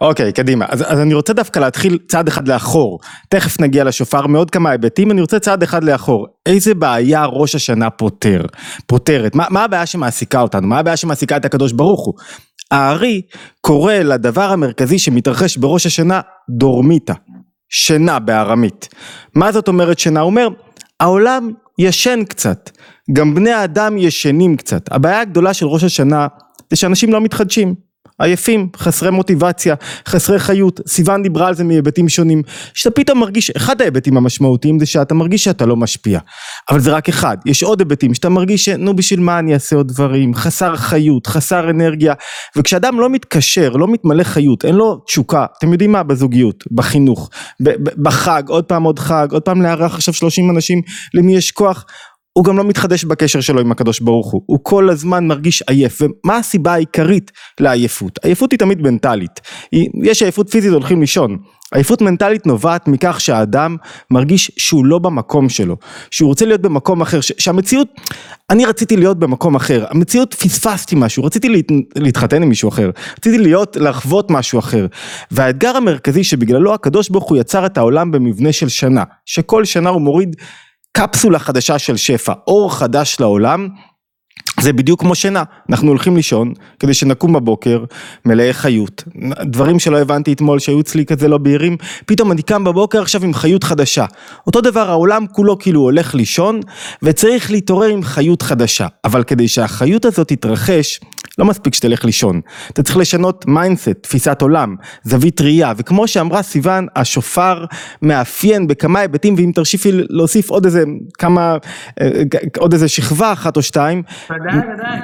אוקיי, קדימה. אז, אז אני רוצה דווקא להתחיל צעד אחד לאחור. תכף נגיע לשופר מעוד כמה היבטים, אני רוצה צעד אחד לאחור. איזה בעיה ראש השנה פותר? פותרת? מה, מה הבעיה שמעסיקה אותנו? מה הבעיה שמעסיקה את הקדוש ברוך הוא? הארי קורא לדבר המרכזי שמתרחש בראש השנה דורמיתא, שינה בארמית. מה זאת אומרת שינה? הוא אומר, העולם ישן קצת, גם בני האדם ישנים קצת. הבעיה הגדולה של ראש השנה זה שאנשים לא מתחדשים. עייפים, חסרי מוטיבציה, חסרי חיות, סיוון דיברה על זה מהיבטים שונים, שאתה פתאום מרגיש, אחד ההיבטים המשמעותיים זה שאתה מרגיש שאתה לא משפיע, אבל זה רק אחד, יש עוד היבטים שאתה מרגיש שנו בשביל מה אני אעשה עוד דברים, חסר חיות, חסר אנרגיה, וכשאדם לא מתקשר, לא מתמלא חיות, אין לו תשוקה, אתם יודעים מה, בזוגיות, בחינוך, בחג, עוד פעם עוד חג, עוד פעם לארח עכשיו 30 אנשים, למי יש כוח, הוא גם לא מתחדש בקשר שלו עם הקדוש ברוך הוא, הוא כל הזמן מרגיש עייף, ומה הסיבה העיקרית לעייפות? עייפות היא תמיד מנטלית, יש עייפות פיזית הולכים לישון, עייפות מנטלית נובעת מכך שהאדם מרגיש שהוא לא במקום שלו, שהוא רוצה להיות במקום אחר, שהמציאות, אני רציתי להיות במקום אחר, המציאות פספסתי משהו, רציתי להת, להתחתן עם מישהו אחר, רציתי להיות, לחוות משהו אחר, והאתגר המרכזי שבגללו הקדוש ברוך הוא יצר את העולם במבנה של שנה, שכל שנה הוא מוריד קפסולה חדשה של שפע, אור חדש לעולם, זה בדיוק כמו שינה, אנחנו הולכים לישון כדי שנקום בבוקר מלאי חיות, דברים שלא הבנתי אתמול שהיו אצלי כזה לא בהירים, פתאום אני קם בבוקר עכשיו עם חיות חדשה, אותו דבר העולם כולו כאילו הולך לישון וצריך להתעורר עם חיות חדשה, אבל כדי שהחיות הזאת תתרחש לא מספיק שתלך לישון, אתה צריך לשנות mindset, תפיסת עולם, זווית ראייה, וכמו שאמרה סיוון, השופר מאפיין בכמה היבטים, ואם תרשיפי להוסיף עוד איזה כמה, אה, עוד איזה שכבה אחת או שתיים, ודאי, ודאי.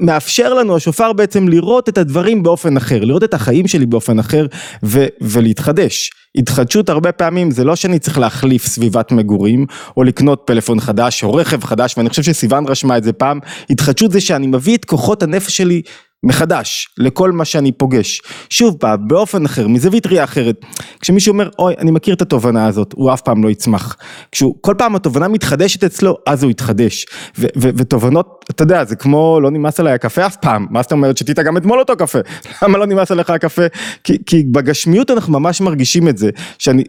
מאפשר לנו השופר בעצם לראות את הדברים באופן אחר, לראות את החיים שלי באופן אחר ו- ולהתחדש. התחדשות הרבה פעמים זה לא שאני צריך להחליף סביבת מגורים או לקנות פלאפון חדש או רכב חדש ואני חושב שסיוון רשמה את זה פעם, התחדשות זה שאני מביא את כוחות הנפש שלי מחדש לכל מה שאני פוגש. שוב פעם, באופן אחר, מזווית ראייה אחרת. כשמישהו אומר, אוי, אני מכיר את התובנה הזאת, הוא אף פעם לא יצמח. כשהוא, כל פעם התובנה מתחדשת אצלו, אז הוא יתחדש. ותובנות, אתה יודע, זה כמו, לא נמאס עליי הקפה אף פעם. מה זאת אומרת, שתית גם אתמול אותו קפה. למה לא נמאס עליך הקפה? כי, כי בגשמיות אנחנו ממש מרגישים את זה, שאני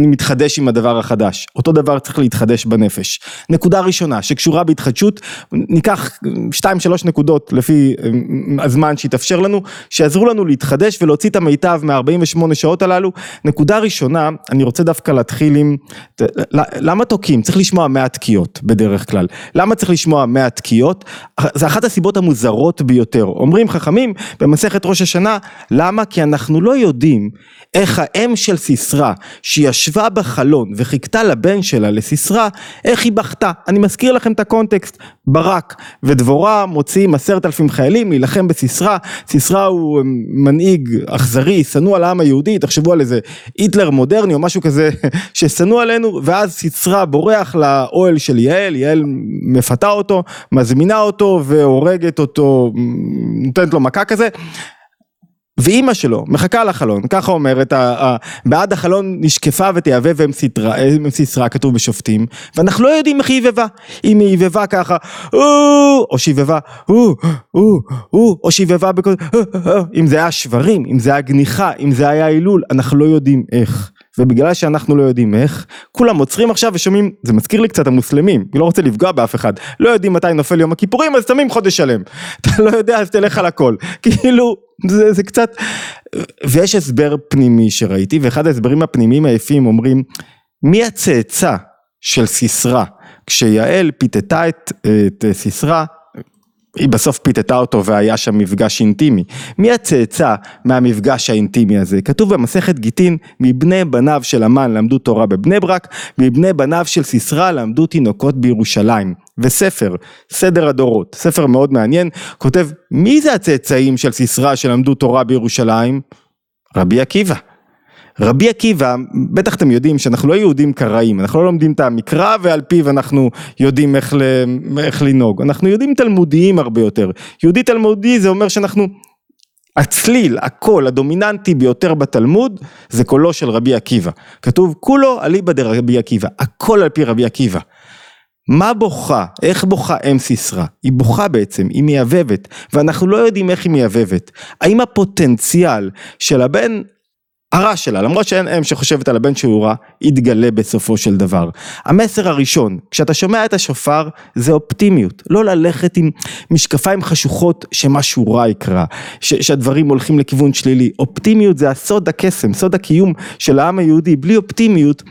מתחדש עם הדבר החדש. אותו דבר צריך להתחדש בנפש. נקודה ראשונה, שקשורה בהתחדשות, ניקח שתיים שלוש נקודות לפי, אז הזמן שיתאפשר לנו, שיעזרו לנו להתחדש ולהוציא את המיטב מה-48 שעות הללו. נקודה ראשונה, אני רוצה דווקא להתחיל עם, למה תוקעים? צריך לשמוע 100 תקיעות בדרך כלל. למה צריך לשמוע 100 תקיעות? זה אחת הסיבות המוזרות ביותר. אומרים חכמים במסכת ראש השנה, למה? כי אנחנו לא יודעים איך האם של סיסרא, שישבה בחלון וחיכתה לבן שלה לסיסרא, איך היא בכתה. אני מזכיר לכם את הקונטקסט, ברק ודבורה מוציאים עשרת אלפים חיילים להילחם בסיסרא, סיסרא הוא מנהיג אכזרי, שנוא על העם היהודי, תחשבו על איזה היטלר מודרני או משהו כזה ששנוא עלינו, ואז סיסרא בורח לאוהל של יעל, יעל מפתה אותו, מזמינה אותו והורגת אותו, נותנת לו מכה כזה. ואימא שלו מחכה על החלון, ככה אומרת, בעד החלון נשקפה ותיאבב אם סיסרא, כתוב בשופטים, ואנחנו לא יודעים איך היא יבבה, אם היא יבבה ככה, או שהיא יבבה, או שהיא יבבה, אם זה היה שברים, אם זה היה גניחה, אם זה היה הילול, אנחנו לא יודעים איך. ובגלל שאנחנו לא יודעים איך, כולם עוצרים עכשיו ושומעים, זה מזכיר לי קצת המוסלמים, אני לא רוצה לפגוע באף אחד, לא יודעים מתי נופל יום הכיפורים אז שמים חודש שלם, אתה לא יודע אז תלך על הכל, כאילו זה, זה קצת, ויש הסבר פנימי שראיתי, ואחד ההסברים הפנימיים היפים אומרים, מי הצאצא של סיסרא, כשיעל פיתתה את, את סיסרא, היא בסוף פיתתה אותו והיה שם מפגש אינטימי. מי הצאצא מהמפגש האינטימי הזה? כתוב במסכת גיטין, מבני בניו של המן למדו תורה בבני ברק, מבני בניו של סיסרא למדו תינוקות בירושלים. וספר, סדר הדורות, ספר מאוד מעניין, כותב מי זה הצאצאים של סיסרא שלמדו תורה בירושלים? רבי עקיבא. רבי עקיבא, בטח אתם יודעים שאנחנו לא יהודים קראים, אנחנו לא לומדים את המקרא ועל פיו אנחנו יודעים איך, ל, איך לנהוג, אנחנו יהודים תלמודיים הרבה יותר. יהודי תלמודי זה אומר שאנחנו, הצליל, הקול הדומיננטי ביותר בתלמוד זה קולו של רבי עקיבא. כתוב כולו אליבא דרבי עקיבא, הכל על פי רבי עקיבא. מה בוכה? איך בוכה אם סיסרא? היא בוכה בעצם, היא מייבבת, ואנחנו לא יודעים איך היא מייבבת. האם הפוטנציאל של הבן הרע שלה, למרות שאין אם שחושבת על הבן שהוא רע, יתגלה בסופו של דבר. המסר הראשון, כשאתה שומע את השופר, זה אופטימיות. לא ללכת עם משקפיים חשוכות שמשהו רע יקרה, ש- שהדברים הולכים לכיוון שלילי. אופטימיות זה הסוד הקסם, סוד הקיום של העם היהודי. בלי אופטימיות,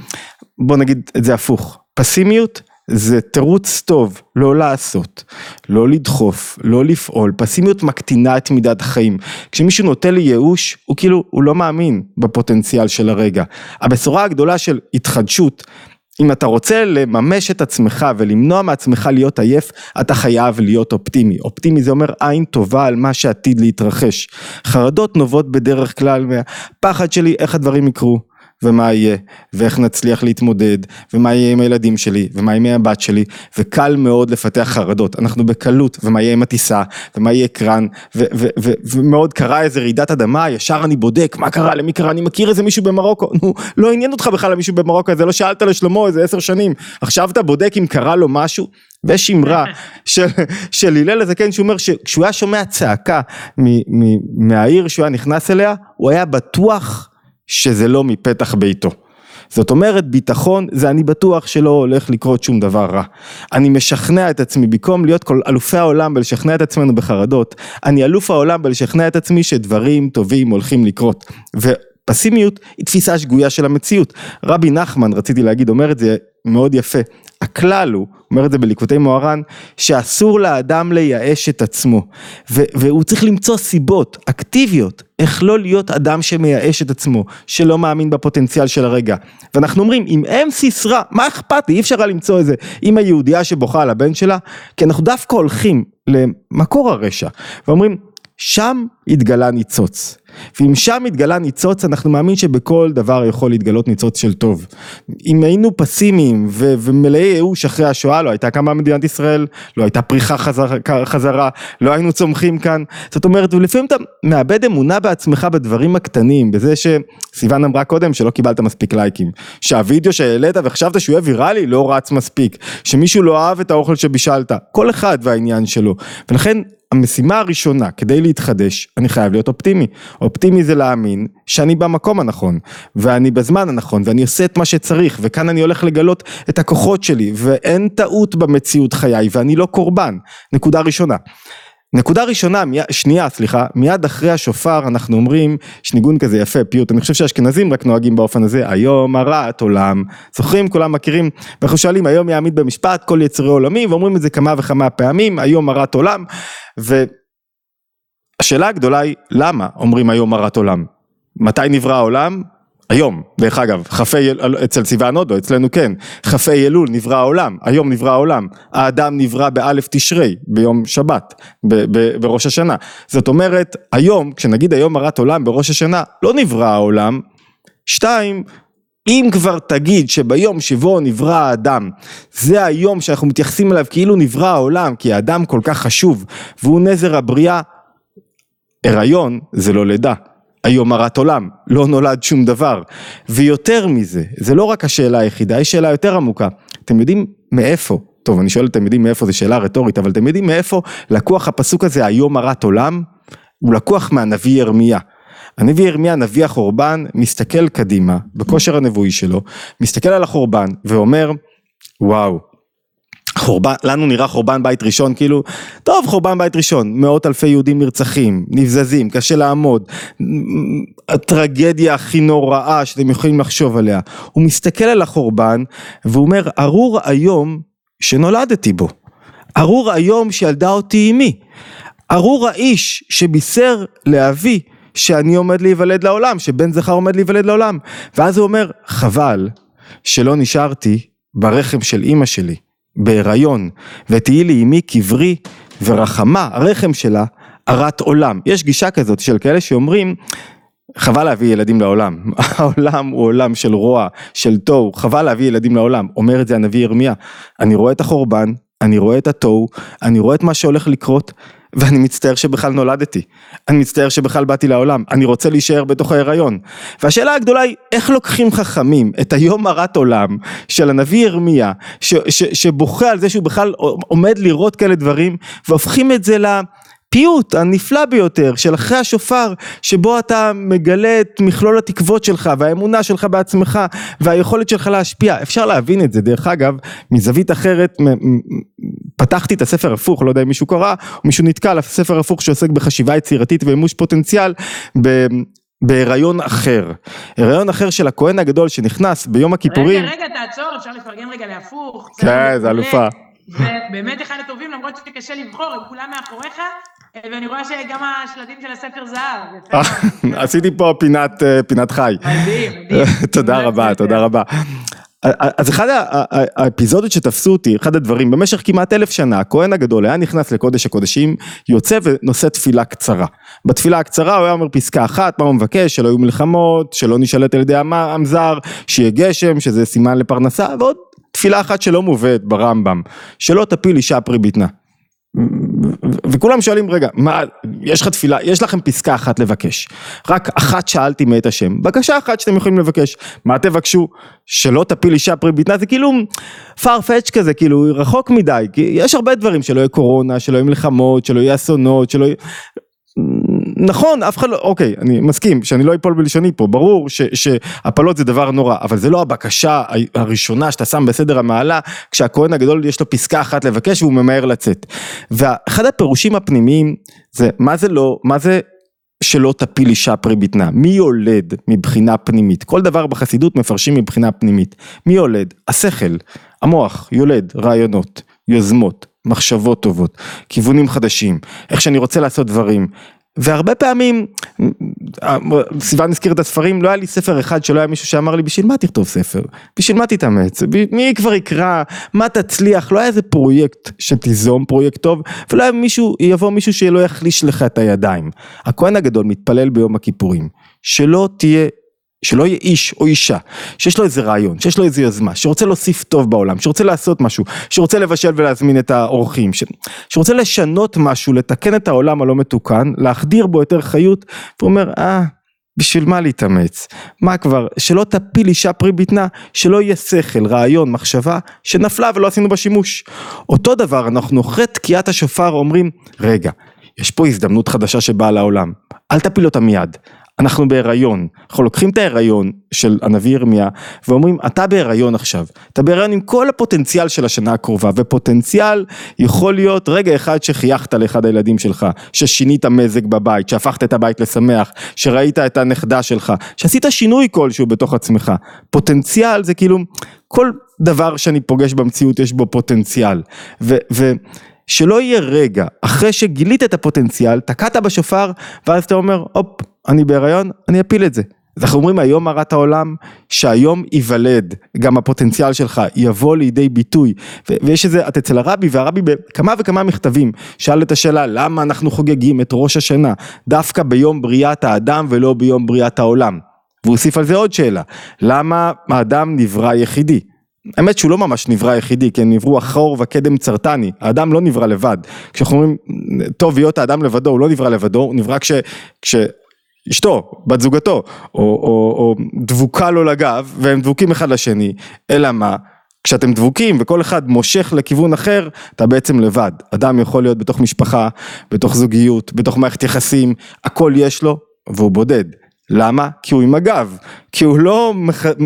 בוא נגיד את זה הפוך. פסימיות זה תירוץ טוב לא לעשות, לא לדחוף, לא לפעול, פסימיות מקטינה את מידת החיים. כשמישהו נוטה לי ייאוש, הוא כאילו, הוא לא מאמין בפוטנציאל של הרגע. הבשורה הגדולה של התחדשות, אם אתה רוצה לממש את עצמך ולמנוע מעצמך להיות עייף, אתה חייב להיות אופטימי. אופטימי זה אומר עין טובה על מה שעתיד להתרחש. חרדות נובעות בדרך כלל מהפחד שלי איך הדברים יקרו. ומה יהיה, ואיך נצליח להתמודד, ומה יהיה עם הילדים שלי, ומה יהיה עם הבת שלי, וקל מאוד לפתח חרדות, אנחנו בקלות, ומה יהיה עם הטיסה, ומה יהיה קרן, ומאוד קרה איזה רעידת אדמה, ישר אני בודק, מה קרה, למי קרה, אני מכיר איזה מישהו במרוקו, נו, לא עניין אותך בכלל למישהו במרוקו, זה לא שאלת לשלמה איזה עשר שנים, עכשיו אתה בודק אם קרה לו משהו, ויש אמרה של, של הלל הזקן שאומר שכשהוא היה שומע צעקה מהעיר שהוא היה נכנס אליה, הוא היה בטוח שזה לא מפתח ביתו. זאת אומרת ביטחון זה אני בטוח שלא הולך לקרות שום דבר רע. אני משכנע את עצמי במקום להיות כל אלופי העולם בלשכנע את עצמנו בחרדות, אני אלוף העולם בלשכנע את עצמי שדברים טובים הולכים לקרות. ופסימיות היא תפיסה שגויה של המציאות. רבי נחמן רציתי להגיד אומר את זה מאוד יפה. הכלל הוא, אומר את זה בליקוטי מוהר"ן, שאסור לאדם לייאש את עצמו, ו- והוא צריך למצוא סיבות אקטיביות, איך לא להיות אדם שמייאש את עצמו, שלא מאמין בפוטנציאל של הרגע. ואנחנו אומרים, אם אם סיסרא, מה אכפת לי, אי אפשר היה למצוא איזה אימא יהודייה שבוכה על הבן שלה, כי אנחנו דווקא הולכים למקור הרשע, ואומרים, שם התגלה ניצוץ. ואם שם התגלה ניצוץ, אנחנו מאמין שבכל דבר יכול להתגלות ניצוץ של טוב. אם היינו פסימיים ו- ומלאי ייאוש אחרי השואה, לא הייתה קמה מדינת ישראל, לא הייתה פריחה חזר, חזרה, לא היינו צומחים כאן. זאת אומרת, ולפעמים אתה מאבד אמונה בעצמך בדברים הקטנים, בזה שסיוון אמרה קודם שלא קיבלת מספיק לייקים, שהווידאו שהעלית וחשבת שהוא יהיה ויראלי לא רץ מספיק, שמישהו לא אהב את האוכל שבישלת, כל אחד והעניין שלו. ולכן המשימה הראשונה כדי להתחדש, אני חייב להיות אופטימי. אופטימי זה להאמין שאני במקום הנכון, ואני בזמן הנכון, ואני עושה את מה שצריך, וכאן אני הולך לגלות את הכוחות שלי, ואין טעות במציאות חיי, ואני לא קורבן. נקודה ראשונה. נקודה ראשונה, שנייה סליחה, מיד אחרי השופר אנחנו אומרים, יש ניגון כזה יפה, פיוט, אני חושב שהאשכנזים רק נוהגים באופן הזה, היום הרת עולם, זוכרים, כולם מכירים, ואנחנו שואלים, היום יעמיד במשפט כל יצרי עולמי, ואומרים את זה כמה וכמה פעמים, היום הרת עולם, והשאלה הגדולה היא, למה אומרים היום הרת עולם? מתי נברא העולם? היום, דרך אגב, כ"ה אצל סיוון הודו, אצלנו כן, כ"ה אלול נברא העולם, היום נברא העולם, האדם נברא באלף תשרי, ביום שבת, ב- ב- בראש השנה, זאת אומרת, היום, כשנגיד היום הרת עולם בראש השנה, לא נברא העולם, שתיים, אם כבר תגיד שביום שבו נברא האדם, זה היום שאנחנו מתייחסים אליו כאילו נברא העולם, כי האדם כל כך חשוב, והוא נזר הבריאה, הריון זה לא לידה. היום הרת עולם, לא נולד שום דבר. ויותר מזה, זה לא רק השאלה היחידה, יש שאלה יותר עמוקה. אתם יודעים מאיפה, טוב אני שואל אתם יודעים מאיפה, זו שאלה רטורית, אבל אתם יודעים מאיפה לקוח הפסוק הזה, היום הרת עולם? הוא לקוח מהנביא ירמיה. הנביא ירמיה, נביא החורבן, מסתכל קדימה, בכושר הנבואי שלו, מסתכל על החורבן ואומר, וואו, חורבן, לנו נראה חורבן בית ראשון כאילו, טוב חורבן בית ראשון, מאות אלפי יהודים נרצחים, נבזזים, קשה לעמוד, הטרגדיה הכי נוראה שאתם יכולים לחשוב עליה. הוא מסתכל על החורבן והוא אומר, ארור היום שנולדתי בו, ארור היום שילדה אותי אמי, ארור האיש שבישר לאבי שאני עומד להיוולד לעולם, שבן זכר עומד להיוולד לעולם. ואז הוא אומר, חבל שלא נשארתי ברחם של אימא שלי. בהיריון, ותהי לי אמי קברי ורחמה, הרחם שלה, הרת עולם. יש גישה כזאת של כאלה שאומרים, חבל להביא ילדים לעולם, העולם הוא עולם של רוע, של תוהו, חבל להביא ילדים לעולם, אומר את זה הנביא ירמיה, אני רואה את החורבן, אני רואה את התוהו, אני רואה את מה שהולך לקרות, ואני מצטער שבכלל נולדתי, אני מצטער שבכלל באתי לעולם, אני רוצה להישאר בתוך ההיריון. והשאלה הגדולה היא, איך לוקחים חכמים את היום הרת עולם של הנביא ירמיה, ש, ש, שבוכה על זה שהוא בכלל עומד לראות כאלה דברים, והופכים את זה ל... הפיוט הנפלא ביותר של אחרי השופר, שבו אתה מגלה את מכלול התקוות שלך והאמונה שלך בעצמך והיכולת שלך להשפיע. אפשר להבין את זה, דרך אגב, מזווית אחרת, פתחתי את הספר הפוך, לא יודע אם מישהו קרא, או מישהו נתקע על הספר הפוך שעוסק בחשיבה יצירתית ומימוש פוטנציאל. ב... בהיריון אחר, הריון אחר של הכהן הגדול שנכנס ביום הכיפורים. רגע, רגע, תעצור, אפשר לפרגן רגע להפוך. כן, זה אלופה. ובאמת אחד הטובים, למרות שקשה לבחור, הם כולם מאחוריך, ואני רואה שגם השלטים של הספר זהב. עשיתי פה פינת, אה, פינת חי. מדהים, מדהים. תודה רבה, תודה רבה. אז אחד האפיזודות שתפסו אותי, אחד הדברים, במשך כמעט אלף שנה, הכהן הגדול היה נכנס לקודש הקודשים, יוצא ונושא תפילה קצרה. בתפילה הקצרה הוא היה אומר פסקה אחת, מה הוא מבקש, שלא יהיו מלחמות, שלא נשלט על ידי עם זר, שיהיה גשם, שזה סימן לפרנסה, ועוד תפילה אחת שלא מובאת ברמב"ם, שלא תפיל אישה פרי בטנה. וכולם שואלים רגע מה יש לך תפילה יש לכם פסקה אחת לבקש. רק אחת שאלתי מאת השם בקשה אחת שאתם יכולים לבקש מה תבקשו? שלא תפיל אישה פרי בטנה? זה כאילו farfetch כזה כאילו רחוק מדי כי יש הרבה דברים שלא יהיה קורונה שלא יהיה מלחמות שלא יהיה אסונות שלא יהיה נכון אף אחד לא אוקיי אני מסכים שאני לא אפול בלשוני פה ברור ש, שהפלות זה דבר נורא אבל זה לא הבקשה הראשונה שאתה שם בסדר המעלה כשהכהן הגדול יש לו פסקה אחת לבקש והוא ממהר לצאת. ואחד הפירושים הפנימיים זה מה זה לא מה זה שלא תפיל אישה פרי בטנה? מי יולד מבחינה פנימית? כל דבר בחסידות מפרשים מבחינה פנימית. מי יולד? השכל המוח יולד רעיונות יוזמות מחשבות טובות, כיוונים חדשים, איך שאני רוצה לעשות דברים. והרבה פעמים, סיוון הזכיר את הספרים, לא היה לי ספר אחד שלא היה מישהו שאמר לי בשביל מה תכתוב ספר? בשביל מה תתאמץ? מי כבר יקרא? מה תצליח? לא היה איזה פרויקט שתיזום, פרויקט טוב, ולא היה מישהו, יבוא מישהו שלא יחליש לך את הידיים. הכהן הגדול מתפלל ביום הכיפורים, שלא תהיה שלא יהיה איש או אישה, שיש לו איזה רעיון, שיש לו איזה יוזמה, שרוצה להוסיף טוב בעולם, שרוצה לעשות משהו, שרוצה לבשל ולהזמין את האורחים, ש... שרוצה לשנות משהו, לתקן את העולם הלא מתוקן, להחדיר בו יותר חיות, והוא אומר, אה, בשביל מה להתאמץ? מה כבר, שלא תפיל אישה פרי בטנה, שלא יהיה שכל, רעיון, מחשבה, שנפלה ולא עשינו בה שימוש. אותו דבר, אנחנו אחרי תקיעת השופר אומרים, רגע, יש פה הזדמנות חדשה שבאה לעולם, אל תפיל אותה מיד, אנחנו בהיריון, אנחנו לוקחים את ההיריון של הנביא ירמיה ואומרים אתה בהיריון עכשיו, אתה בהיריון עם כל הפוטנציאל של השנה הקרובה ופוטנציאל יכול להיות רגע אחד שחייכת לאחד הילדים שלך, ששינית מזג בבית, שהפכת את הבית לשמח, שראית את הנכדה שלך, שעשית שינוי כלשהו בתוך עצמך, פוטנציאל זה כאילו כל דבר שאני פוגש במציאות יש בו פוטנציאל. ו... ו שלא יהיה רגע, אחרי שגילית את הפוטנציאל, תקעת בשופר, ואז אתה אומר, הופ, אני בהיריון, אני אפיל את זה. אז אנחנו אומרים היום הרת העולם, שהיום ייוולד, גם הפוטנציאל שלך יבוא לידי ביטוי, ויש איזה, את אצל הרבי, והרבי בכמה וכמה מכתבים, שאל את השאלה, למה אנחנו חוגגים את ראש השנה, דווקא ביום בריאת האדם ולא ביום בריאת העולם. והוא הוסיף על זה עוד שאלה, למה האדם נברא יחידי? האמת שהוא לא ממש נברא יחידי, כי הם נבראו אחור וקדם צרטני, האדם לא נברא לבד. כשאנחנו אומרים, טוב להיות האדם לבדו, הוא לא נברא לבדו, הוא נברא כש... כש... אשתו, בת זוגתו, או, או, או דבוקה לו לגב, והם דבוקים אחד לשני, אלא מה? כשאתם דבוקים וכל אחד מושך לכיוון אחר, אתה בעצם לבד. אדם יכול להיות בתוך משפחה, בתוך זוגיות, בתוך מערכת יחסים, הכל יש לו, והוא בודד. למה? כי הוא עם הגב, כי הוא לא,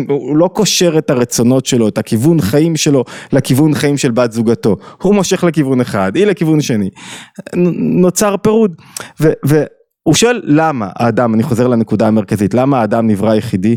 הוא לא קושר את הרצונות שלו, את הכיוון חיים שלו לכיוון חיים של בת זוגתו, הוא מושך לכיוון אחד, היא לכיוון שני, נוצר פירוד, ו, והוא שואל למה האדם, אני חוזר לנקודה המרכזית, למה האדם נברא יחידי?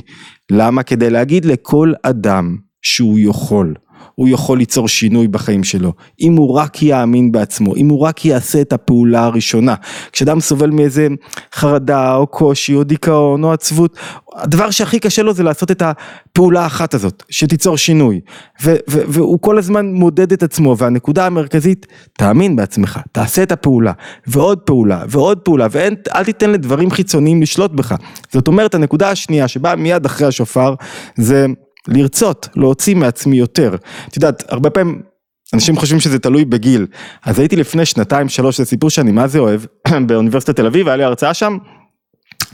למה? כדי להגיד לכל אדם שהוא יכול, הוא יכול ליצור שינוי בחיים שלו, אם הוא רק יאמין בעצמו, אם הוא רק יעשה את הפעולה הראשונה. כשאדם סובל מאיזה חרדה או קושי או דיכאון או עצבות, הדבר שהכי קשה לו זה לעשות את הפעולה האחת הזאת, שתיצור שינוי. ו- ו- והוא כל הזמן מודד את עצמו, והנקודה המרכזית, תאמין בעצמך, תעשה את הפעולה, ועוד פעולה, ועוד פעולה, ואל תיתן לדברים חיצוניים לשלוט בך. זאת אומרת, הנקודה השנייה שבאה מיד אחרי השופר, זה לרצות, להוציא מעצמי יותר. את יודעת, הרבה פעמים אנשים חושבים שזה תלוי בגיל. אז הייתי לפני שנתיים שלוש, זה סיפור שאני מה זה אוהב, באוניברסיטת תל אביב, היה לי הרצאה שם,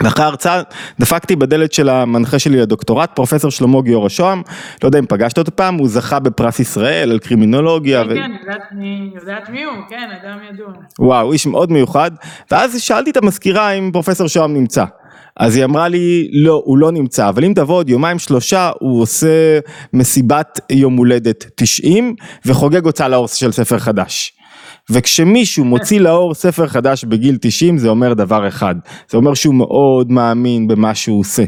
ואחרי ההרצאה דפקתי בדלת של המנחה שלי לדוקטורט, פרופסור שלמה גיורא שוהם, לא יודע אם פגשת אותו פעם, הוא זכה בפרס ישראל על קרימינולוגיה. כן, ו... כן, אני יודעת מי הוא, כן, אדם ידוע. וואו, איש מאוד מיוחד, ואז שאלתי את המזכירה אם פרופסור שוהם נמצא. אז היא אמרה לי, לא, הוא לא נמצא, אבל אם תבוא עוד יומיים שלושה, הוא עושה מסיבת יום הולדת 90, וחוגג הוצאה לאור של ספר חדש. וכשמישהו מוציא לאור ספר חדש בגיל 90 זה אומר דבר אחד, זה אומר שהוא מאוד מאמין במה שהוא עושה,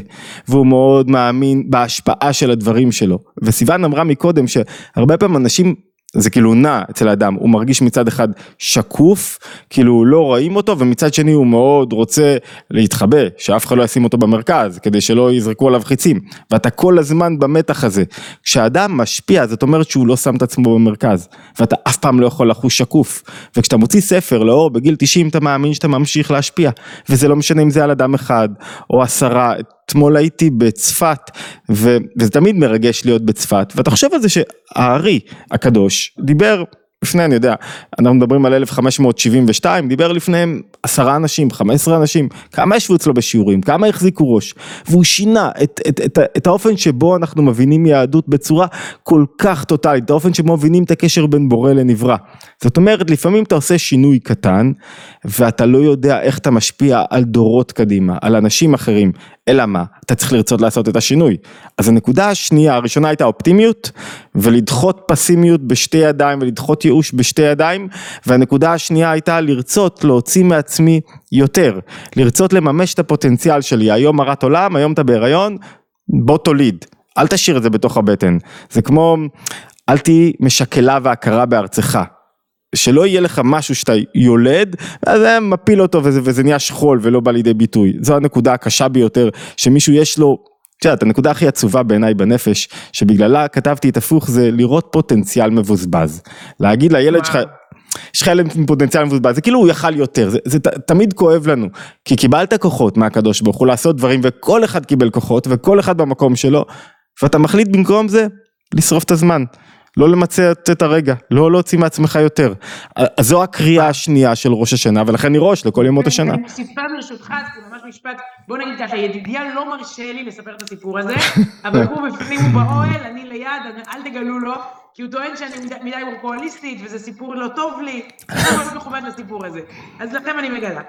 והוא מאוד מאמין בהשפעה של הדברים שלו, וסיוון אמרה מקודם שהרבה פעמים אנשים זה כאילו נע אצל האדם, הוא מרגיש מצד אחד שקוף, כאילו לא רואים אותו, ומצד שני הוא מאוד רוצה להתחבא, שאף אחד לא ישים אותו במרכז, כדי שלא יזרקו עליו חיצים, ואתה כל הזמן במתח הזה. כשאדם משפיע, זאת אומרת שהוא לא שם את עצמו במרכז, ואתה אף פעם לא יכול לחוש שקוף, וכשאתה מוציא ספר לאור בגיל 90 אתה מאמין שאתה ממשיך להשפיע, וזה לא משנה אם זה על אדם אחד, או עשרה, אתמול הייתי בצפת, ו, וזה תמיד מרגש להיות בצפת, ואתה חושב על זה שהארי הקדוש דיבר לפני, אני יודע, אנחנו מדברים על 1572, דיבר לפניהם עשרה אנשים, חמש עשרה אנשים, כמה ישבו אצלו בשיעורים, כמה החזיקו ראש, והוא שינה את, את, את, את האופן שבו אנחנו מבינים יהדות בצורה כל כך טוטאלית, את האופן שבו מבינים את הקשר בין בורא לנברא. זאת אומרת, לפעמים אתה עושה שינוי קטן, ואתה לא יודע איך אתה משפיע על דורות קדימה, על אנשים אחרים, אלא מה? אתה צריך לרצות לעשות את השינוי. אז הנקודה השנייה, הראשונה הייתה אופטימיות, ולדחות פסימיות בשתי ידיים, ולדחות ייאוש בשתי ידיים, והנקודה השנייה הייתה לרצות להוציא מעצמי יותר, לרצות לממש את הפוטנציאל שלי, היום הרת עולם, היום אתה בהיריון, בוא תוליד, אל תשאיר את זה בתוך הבטן, זה כמו, אל תהי משקלה והכרה בארצך. שלא יהיה לך משהו שאתה יולד, ואז זה מפיל אותו וזה, וזה נהיה שכול ולא בא לידי ביטוי. זו הנקודה הקשה ביותר, שמישהו יש לו, את יודעת, הנקודה הכי עצובה בעיניי בנפש, שבגללה כתבתי את הפוך, זה לראות פוטנציאל מבוזבז. להגיד לילד שלך, יש לך ילד עם פוטנציאל מבוזבז, זה כאילו הוא יכל יותר, זה, זה תמיד כואב לנו, כי קיבלת כוחות מהקדוש ברוך הוא לעשות דברים, וכל אחד קיבל כוחות, וכל אחד במקום שלו, ואתה מחליט במקום זה, לשרוף את הזמן. לא למצע את הרגע, לא להוציא מעצמך יותר. אז זו הקריאה השנייה של ראש השנה, ולכן אני ראש לכל ימות השנה. אני מוסיפה ברשותך, ממש משפט, בוא נגיד ככה, ידידיה לא מרשה לי לספר את הסיפור הזה, אבל הוא בפנים, הוא באוהל, אני ליד, אל תגלו לו, כי הוא טוען שאני מדי וורקואליסטית, וזה סיפור לא טוב לי, אני ממש מכובד לסיפור הזה. אז לכם אני מגלה.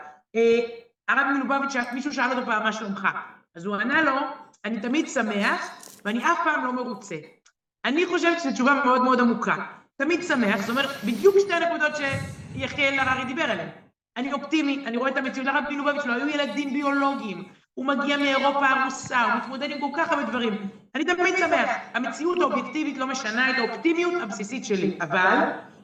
הרב מלובביץ', מישהו שאל אותו פעם מה שלומך, אז הוא ענה לו, אני תמיד שמח, ואני אף פעם לא מרוצה. אני חושבת שזו תשובה מאוד מאוד עמוקה. תמיד שמח, זאת אומרת, בדיוק שתי הנקודות שיחיאל הררי דיבר עליהן. אני אופטימי, אני רואה את המציאות, הרב מלובביץ' לא היו ילדים ביולוגיים, הוא מגיע מאירופה הרוסה, הוא מתמודד עם כל כך הרבה דברים. אני תמיד שמח, המציאות האובייקטיבית לא משנה את האופטימיות הבסיסית שלי, אבל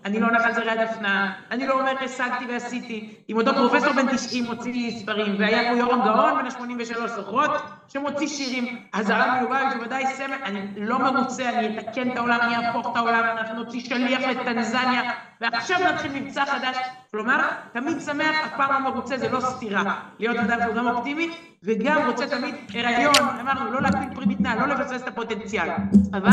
אני לא נחל זרי הדפנה, אני לא אומר השגתי ועשיתי, אם אותו פרופסור בן 90 מוציא ספרים, והיה פה יורם גאון בן ה-83 רוט שמוציא שירים, אז הרב מלובביץ' הוא ודאי סמל, אני לא מרוצה, אני אתקן את העולם, אני אהפוך את העולם, אנחנו נוציא שליח לטנזניה, ועכשיו נתחיל מבצע חדש, כלומר, תמיד שמח, אף פעם לא מרוצה, זה לא סתירה, להיות אדם שהוא גם אופטימי, וגם רוצה תמיד הריון, אמרנו, לא להקפיד פרי בטנה, לא לפספס את הפוטנציאל, אבל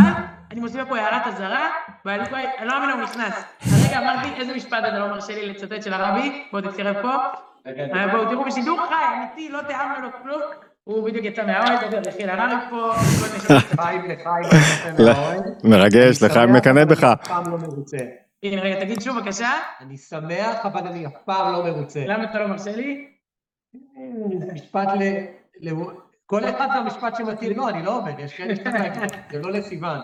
אני מוסיפה פה הערת אזהרה, ואני לא מאמינה, הוא נכנס. הרגע אמרתי, איזה משפט אתה לא מרשה לי לצטט של הרבי, בוא תתקרב פה. בואו תראו בשידור חי, אמיתי, לא תיאמנו לו כלום. הוא בדיוק יצא מהאוהל, דבר לכי לרבי פה. לחיים, לחיים, מרגש, לחיים מקנא בך. לא הנה רגע, תגיד שוב בבקשה. אני שמח, אבל אני אף פעם לא מרוצה. למה אתה לא מרשה לי? זה משפט ל... כל אחד זה המשפט שמתאים לו, אני לא אומר, יש כאלה שאתה זה לא לסיוון.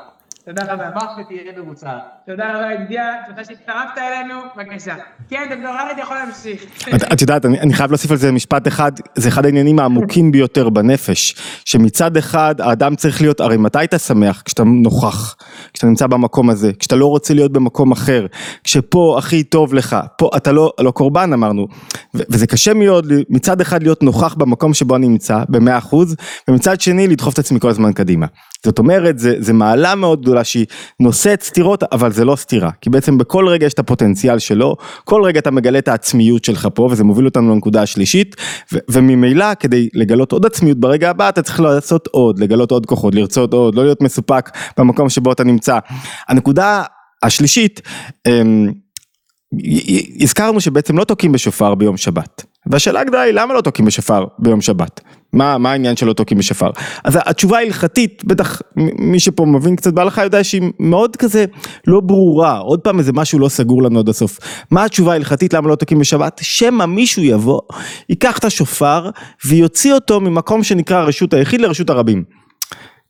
תודה רבה. אשמח ותהיה מרוצה. תודה רבה, ידידיה, תודה שהצטרפת אלינו, בבקשה. כן, דוקטור ארד יכול להמשיך. את יודעת, אני חייב להוסיף על זה משפט אחד, זה אחד העניינים העמוקים ביותר בנפש, שמצד אחד האדם צריך להיות, הרי מתי אתה שמח? כשאתה נוכח, כשאתה נמצא במקום הזה, כשאתה לא רוצה להיות במקום אחר, כשפה הכי טוב לך, פה אתה לא, לא קורבן אמרנו, וזה קשה מאוד מצד אחד להיות נוכח במקום שבו אני נמצא, במאה אחוז, ומצד שני לדחוף את עצמי כל הזמן קדימה. זאת אומרת, זה, זה מעלה מאוד גדולה שהיא נושאת סתירות, אבל זה לא סתירה, כי בעצם בכל רגע יש את הפוטנציאל שלו, כל רגע אתה מגלה את העצמיות שלך פה, וזה מוביל אותנו לנקודה השלישית, ו- וממילא כדי לגלות עוד עצמיות ברגע הבא, אתה צריך לעשות עוד, לגלות עוד כוחות, לרצות עוד, לא להיות מסופק במקום שבו אתה נמצא. הנקודה השלישית, אמ, הזכרנו שבעצם לא תוקעים בשופר ביום שבת. והשאלה הגדולה היא למה לא תוקעים בשופר ביום שבת? מה, מה העניין שלא תוקעים בשופר? אז התשובה ההלכתית, בטח מי שפה מבין קצת בהלכה יודע שהיא מאוד כזה לא ברורה, עוד פעם איזה משהו לא סגור לנו עד הסוף. מה התשובה ההלכתית למה לא תוקעים בשבת? שמא מישהו יבוא, ייקח את השופר ויוציא אותו ממקום שנקרא רשות היחיד לרשות הרבים.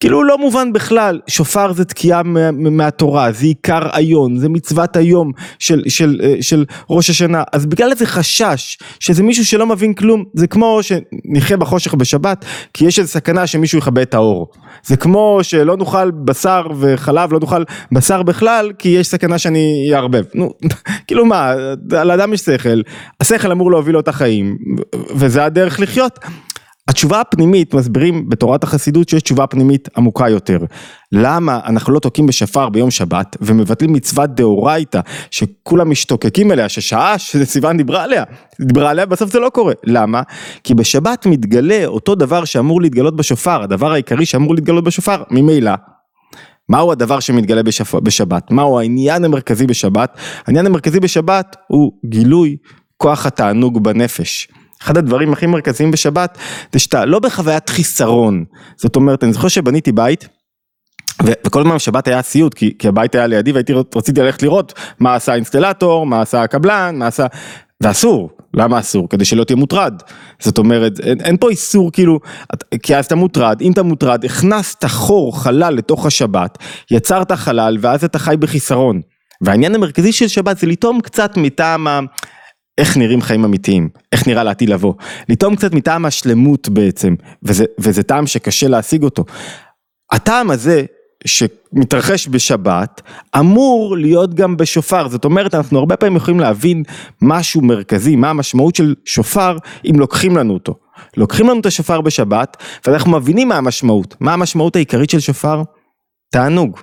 כאילו לא מובן בכלל, שופר זה תקיעה מהתורה, זה עיקר היום, זה מצוות היום של, של, אה, של ראש השנה, אז בגלל איזה חשש שזה מישהו שלא מבין כלום, זה כמו שנחיה בחושך בשבת, כי יש איזו סכנה שמישהו יכבה את האור. זה כמו שלא נאכל בשר וחלב, לא נאכל בשר בכלל, כי יש סכנה שאני אערבב. נו, כאילו מה, לאדם יש שכל, השכל אמור להוביל לו את החיים, וזה הדרך לחיות. התשובה הפנימית, מסבירים בתורת החסידות שיש תשובה פנימית עמוקה יותר. למה אנחנו לא תוקעים בשפר ביום שבת ומבטלים מצוות דאורייתא שכולם משתוקקים אליה, ששעה שסיוון דיברה עליה, דיברה עליה בסוף זה לא קורה. למה? כי בשבת מתגלה אותו דבר שאמור להתגלות בשופר, הדבר העיקרי שאמור להתגלות בשופר, ממילא. מהו הדבר שמתגלה בשפ... בשבת? מהו העניין המרכזי בשבת? העניין המרכזי בשבת הוא גילוי כוח התענוג בנפש. אחד הדברים הכי מרכזיים בשבת זה שאתה לא בחוויית חיסרון, זאת אומרת אני זוכר שבניתי בית ו- וכל הזמן בשבת היה סיוט כי, כי הבית היה לידי והייתי רציתי ללכת לראות מה עשה האינסטלטור, מה עשה הקבלן, מה עשה, ואסור, למה אסור? כדי שלא תהיה מוטרד, זאת אומרת אין, אין פה איסור כאילו, כי אז אתה מוטרד, אם אתה מוטרד הכנסת חור חלל לתוך השבת, יצרת חלל ואז אתה חי בחיסרון, והעניין המרכזי של שבת זה לטעום קצת מטעם ה... איך נראים חיים אמיתיים, איך נראה לעתיד לבוא, לטעום קצת מטעם השלמות בעצם, וזה, וזה טעם שקשה להשיג אותו. הטעם הזה שמתרחש בשבת אמור להיות גם בשופר, זאת אומרת אנחנו הרבה פעמים יכולים להבין משהו מרכזי, מה המשמעות של שופר אם לוקחים לנו אותו. לוקחים לנו את השופר בשבת ואנחנו מבינים מה המשמעות, מה המשמעות העיקרית של שופר? תענוג.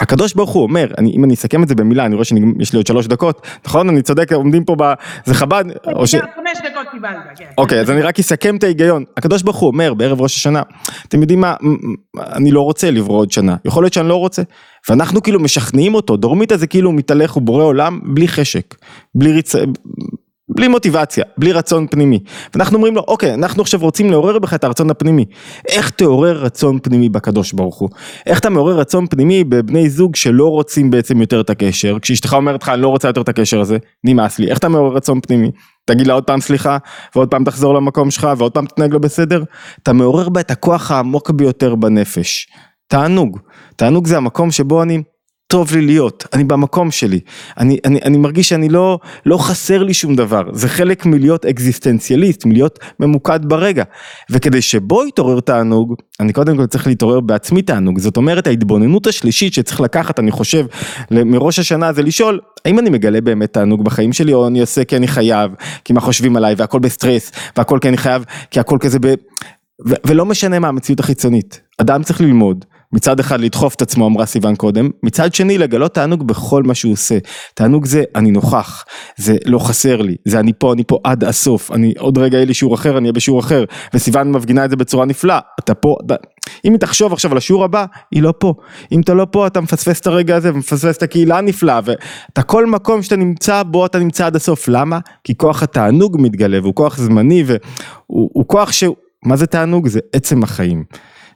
הקדוש ברוך הוא אומר, אני, אם אני אסכם את זה במילה, אני רואה שיש לי עוד שלוש דקות, נכון? אני צודק, עומדים פה ב... זה חב"ד? או ש... חמש דקות קיבלת, כן. אוקיי, אז אני רק אסכם את ההיגיון. הקדוש ברוך הוא אומר בערב ראש השנה, אתם יודעים מה, אני לא רוצה לברוא עוד שנה, יכול להיות שאני לא רוצה. ואנחנו כאילו משכנעים אותו, דורמיתא זה כאילו מתהלך, הוא בורא עולם בלי חשק, בלי ריצה, בלי מוטיבציה, בלי רצון פנימי. ואנחנו אומרים לו, אוקיי, אנחנו עכשיו רוצים לעורר בך את הרצון הפנימי. איך תעורר רצון פנימי בקדוש ברוך הוא? איך אתה מעורר רצון פנימי בבני זוג שלא רוצים בעצם יותר את הקשר? כשאשתך אומרת לך, אני לא רוצה יותר את הקשר הזה, נמאס לי. איך אתה מעורר רצון פנימי? תגיד לה עוד פעם סליחה, ועוד פעם תחזור למקום שלך, ועוד פעם תתנהג לו בסדר? אתה מעורר בה את הכוח העמוק ביותר בנפש. תענוג. תענוג זה המקום שבו אני... טוב לי להיות, אני במקום שלי, אני, אני, אני מרגיש שאני לא, לא חסר לי שום דבר, זה חלק מלהיות אקזיסטנציאליסט, מלהיות ממוקד ברגע, וכדי שבו יתעורר תענוג, אני קודם כל צריך להתעורר בעצמי תענוג, זאת אומרת ההתבוננות השלישית שצריך לקחת, אני חושב, מראש השנה זה לשאול, האם אני מגלה באמת תענוג בחיים שלי, או אני עושה כי אני חייב, כי מה חושבים עליי, והכל בסטרס, והכל כי אני חייב, כי הכל כזה ב... ו- ולא משנה מה המציאות החיצונית, אדם צריך ללמוד. מצד אחד לדחוף את עצמו אמרה סיוון קודם, מצד שני לגלות תענוג בכל מה שהוא עושה, תענוג זה אני נוכח, זה לא חסר לי, זה אני פה, אני פה עד הסוף, אני עוד רגע יהיה לי שיעור אחר, אני אהיה בשיעור אחר, וסיוון מפגינה את זה בצורה נפלאה, אתה פה, אתה... אם היא תחשוב עכשיו על השיעור הבא, היא לא פה, אם אתה לא פה אתה מפספס את הרגע הזה ומפספס את הקהילה הנפלאה, ואתה כל מקום שאתה נמצא בו אתה נמצא עד הסוף, למה? כי כוח התענוג מתגלה והוא כוח זמני והוא כוח שהוא, מה זה תענוג? זה עצם החיים.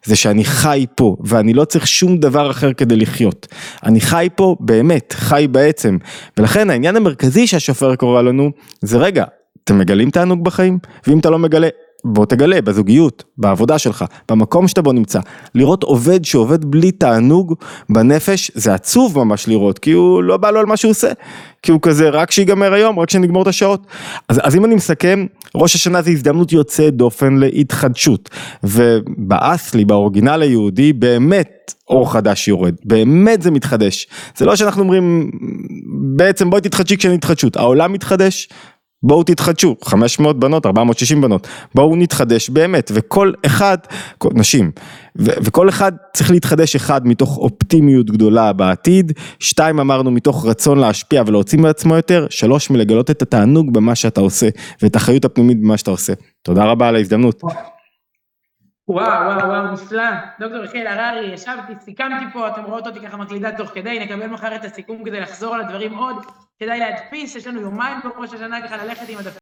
זה שאני חי פה, ואני לא צריך שום דבר אחר כדי לחיות. אני חי פה באמת, חי בעצם. ולכן העניין המרכזי שהשופר קורא לנו, זה רגע, אתם מגלים תענוג בחיים? ואם אתה לא מגלה, בוא תגלה בזוגיות, בעבודה שלך, במקום שאתה בו נמצא. לראות עובד שעובד בלי תענוג בנפש, זה עצוב ממש לראות, כי הוא לא בא לו על מה שהוא עושה. כי הוא כזה, רק שיגמר היום, רק שנגמור את השעות. אז, אז אם אני מסכם, ראש השנה זה הזדמנות יוצאת דופן להתחדשות. ובאסלי, באורגינל היהודי, באמת אור חדש יורד, באמת זה מתחדש. זה לא שאנחנו אומרים, בעצם בואי תתחדשי כשאין התחדשות, העולם מתחדש. בואו תתחדשו, 500 בנות, 460 בנות, בואו נתחדש באמת, וכל אחד, נשים, ו- וכל אחד צריך להתחדש אחד מתוך אופטימיות גדולה בעתיד, שתיים אמרנו מתוך רצון להשפיע ולהוציא מעצמו יותר, שלוש מלגלות את התענוג במה שאתה עושה, ואת החיות הפנימית במה שאתה עושה. תודה רבה על ההזדמנות. וואו, וואו, וואו, נפלא. דוקטור יחיאל הררי, ישבתי, סיכמתי פה, אתם רואות אותי ככה מקלידה תוך כדי, נקבל מחר את הסיכום כדי לחזור על הדברים עוד. כדאי להדפיס, יש לנו יומיים בראש השנה ככה ללכת עם הדפים.